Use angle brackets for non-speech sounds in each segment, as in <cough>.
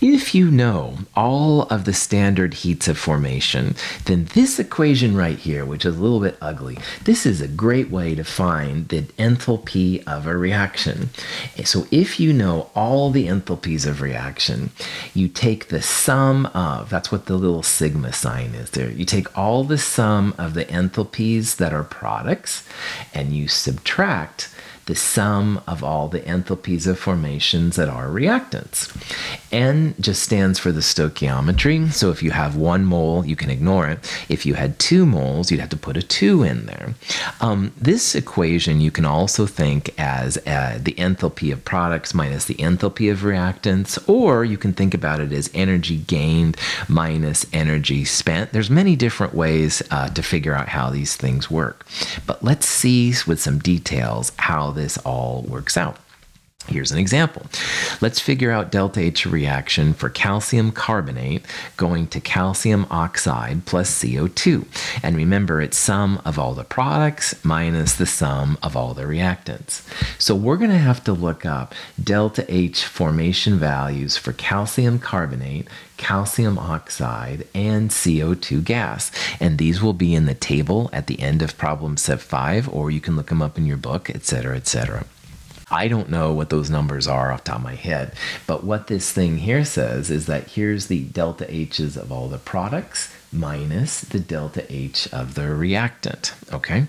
If you know all of the standard heats of formation, then this equation right here, which is a little bit ugly, this is a great way to find the enthalpy of a reaction. So if you know all the enthalpies of reaction, you take the sum of, that's what the little sigma sign is there, you take all the sum of the enthalpies that are products and you subtract the sum of all the enthalpies of formations that are reactants. N just stands for the stoichiometry. So if you have one mole, you can ignore it. If you had two moles, you'd have to put a 2 in there. Um, this equation you can also think as uh, the enthalpy of products minus the enthalpy of reactants, or you can think about it as energy gained minus energy spent. There's many different ways uh, to figure out how these things work. But let's see with some details how this all works out. Here's an example. Let's figure out delta H reaction for calcium carbonate going to calcium oxide plus CO2. And remember, it's sum of all the products minus the sum of all the reactants. So we're going to have to look up delta H formation values for calcium carbonate, calcium oxide, and CO2 gas. And these will be in the table at the end of problem set 5, or you can look them up in your book, etc., etc. I don't know what those numbers are off top of my head, but what this thing here says is that here's the delta H's of all the products minus the delta H of the reactant. Okay,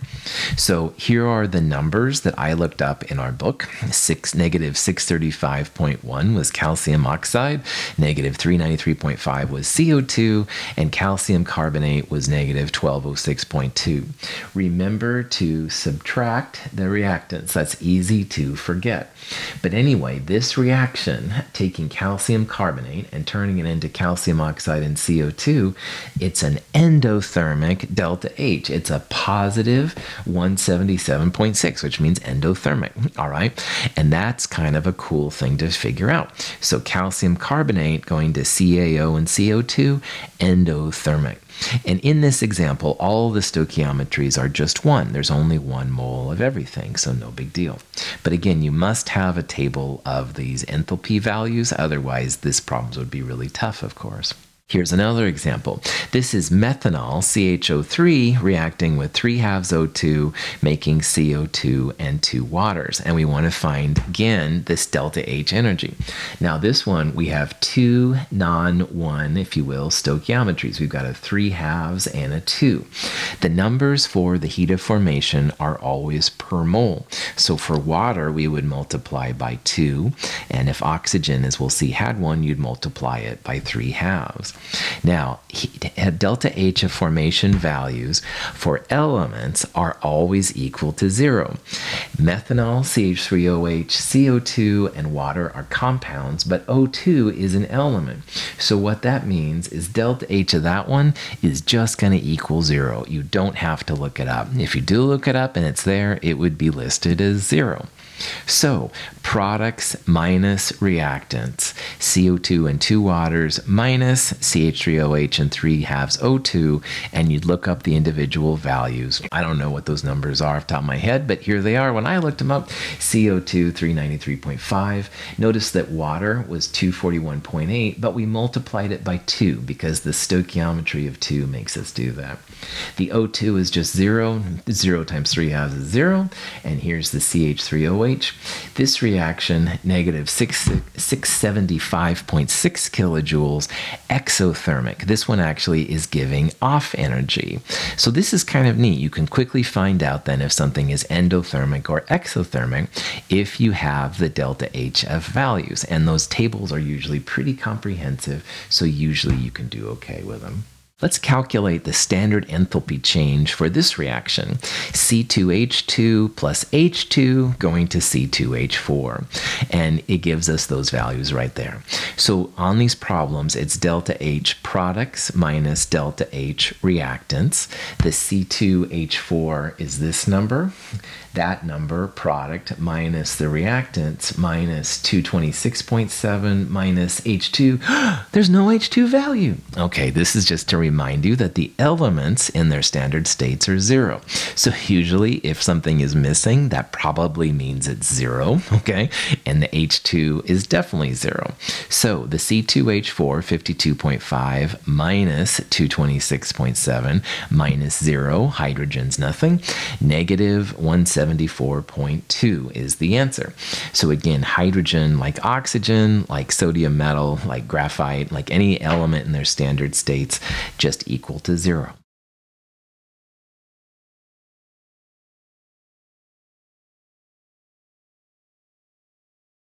so here are the numbers that I looked up in our book. Six negative 635.1 was calcium oxide, negative 393.5 was CO2, and calcium carbonate was negative 1206.2. Remember to subtract the reactants. That's easy to forget. But anyway, this reaction, taking calcium carbonate and turning it into calcium oxide and CO2, it it's an endothermic delta H. It's a positive 177.6, which means endothermic. All right. And that's kind of a cool thing to figure out. So calcium carbonate going to CaO and CO2, endothermic. And in this example, all the stoichiometries are just one. There's only one mole of everything, so no big deal. But again, you must have a table of these enthalpy values, otherwise, this problem would be really tough, of course. Here's another example. This is methanol, CHO3, reacting with 3 halves O2, making CO2 and two waters. And we want to find, again, this delta H energy. Now, this one, we have two non one, if you will, stoichiometries. We've got a 3 halves and a 2. The numbers for the heat of formation are always per mole. So for water, we would multiply by 2. And if oxygen, as we'll see, had one, you'd multiply it by 3 halves. Now, delta H of formation values for elements are always equal to zero. Methanol, CH3OH, CO2, and water are compounds, but O2 is an element. So, what that means is delta H of that one is just going to equal zero. You don't have to look it up. If you do look it up and it's there, it would be listed as zero. So, products minus reactants, CO2 and 2 waters minus CH3OH and 3 halves O2, and you'd look up the individual values. I don't know what those numbers are off top of my head, but here they are. When I looked them up, CO2 393.5. Notice that water was 241.8, but we multiplied it by 2 because the stoichiometry of 2 makes us do that. The O2 is just 0. 0 times 3 halves is 0. And here's the CH3OH. This reaction, negative 675.6 kilojoules, exothermic. This one actually is giving off energy. So this is kind of neat. You can quickly find out then if something is endothermic or exothermic if you have the delta HF values. And those tables are usually pretty comprehensive, so usually you can do okay with them. Let's calculate the standard enthalpy change for this reaction. C2H2 plus H2 going to C2H4. And it gives us those values right there. So on these problems, it's delta H products minus delta H reactants. The C2H4 is this number that number, product minus the reactants, minus 226.7 minus H2. <gasps> There's no H2 value. Okay, this is just to remind remind you that the elements in their standard states are zero. So usually if something is missing, that probably means it's zero, <laughs> okay? And the H2 is definitely zero. So the C2H4 52.5 minus 226.7 minus zero, hydrogen's nothing, negative 174.2 is the answer. So again, hydrogen like oxygen, like sodium metal, like graphite, like any element in their standard states, just equal to zero.